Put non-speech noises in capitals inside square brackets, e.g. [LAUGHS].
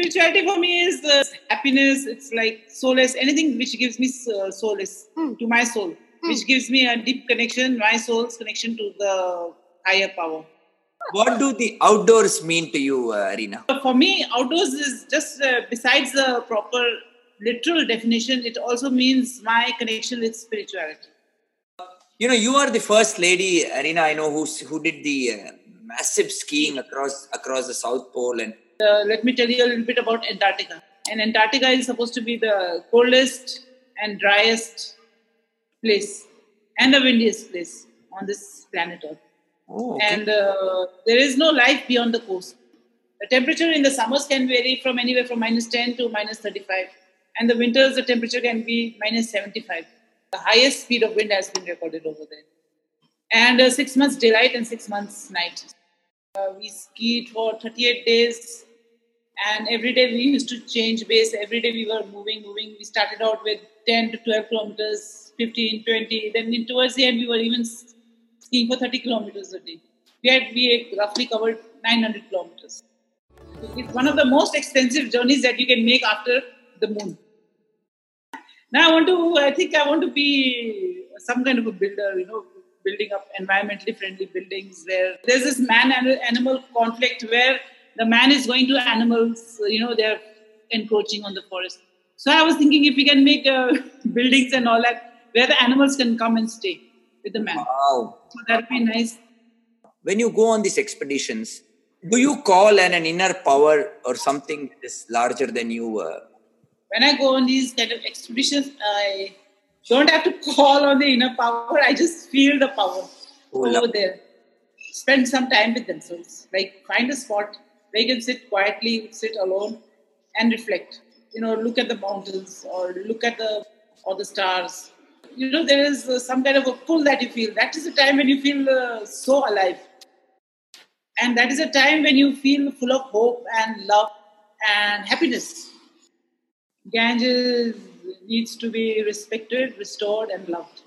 Spirituality for me is uh, happiness. It's like solace. Anything which gives me uh, solace Hmm. to my soul, which gives me a deep connection, my soul's connection to the higher power. What do the outdoors mean to you, uh, Reena? For me, outdoors is just uh, besides the proper literal definition. It also means my connection with spirituality. You know, you are the first lady, Reena, I know, who who did the uh, massive skiing across across the South Pole and Uh, let me tell you a little bit about Antarctica. And Antarctica is supposed to be the coldest and driest place and the windiest place on this planet Earth. oh, And uh, there is no life beyond the coast. The temperature in the summers can vary from anywhere from minus 10 to minus 35. And the winters, the temperature can be minus 75. The highest speed of wind has been recorded over there. And uh, six months daylight and six months night. Uh, we skied for 38 days. And every day we used to change base. Every day we were moving, moving. We started out with 10 to 12 kilometers, 15, 20. Then in, towards the end, we were even skiing for 30 kilometers a day. We had we roughly covered 900 kilometers. It's one of the most extensive journeys that you can make after the moon. Now I want to, I think I want to be some kind of a builder, you know, building up environmentally friendly buildings where there's this man animal conflict where the man is going to animals, you know, they're encroaching on the forest. So I was thinking if we can make uh, [LAUGHS] buildings and all that where the animals can come and stay with the man. wow. So that'd be nice. When you go on these expeditions, do you call an, an inner power or something that is larger than you? Uh, when I go on these kind of expeditions, I don't have to call on the inner power. I just feel the power Oh, over love- there. Spend some time with themselves. Like find a spot you can sit quietly, sit alone, and reflect. You know, look at the mountains or look at the or the stars. You know, there is uh, some kind of a pull that you feel. That is a time when you feel uh, so alive, and that is a time when you feel full of hope and love and happiness. Ganges needs to be respected, restored, and loved.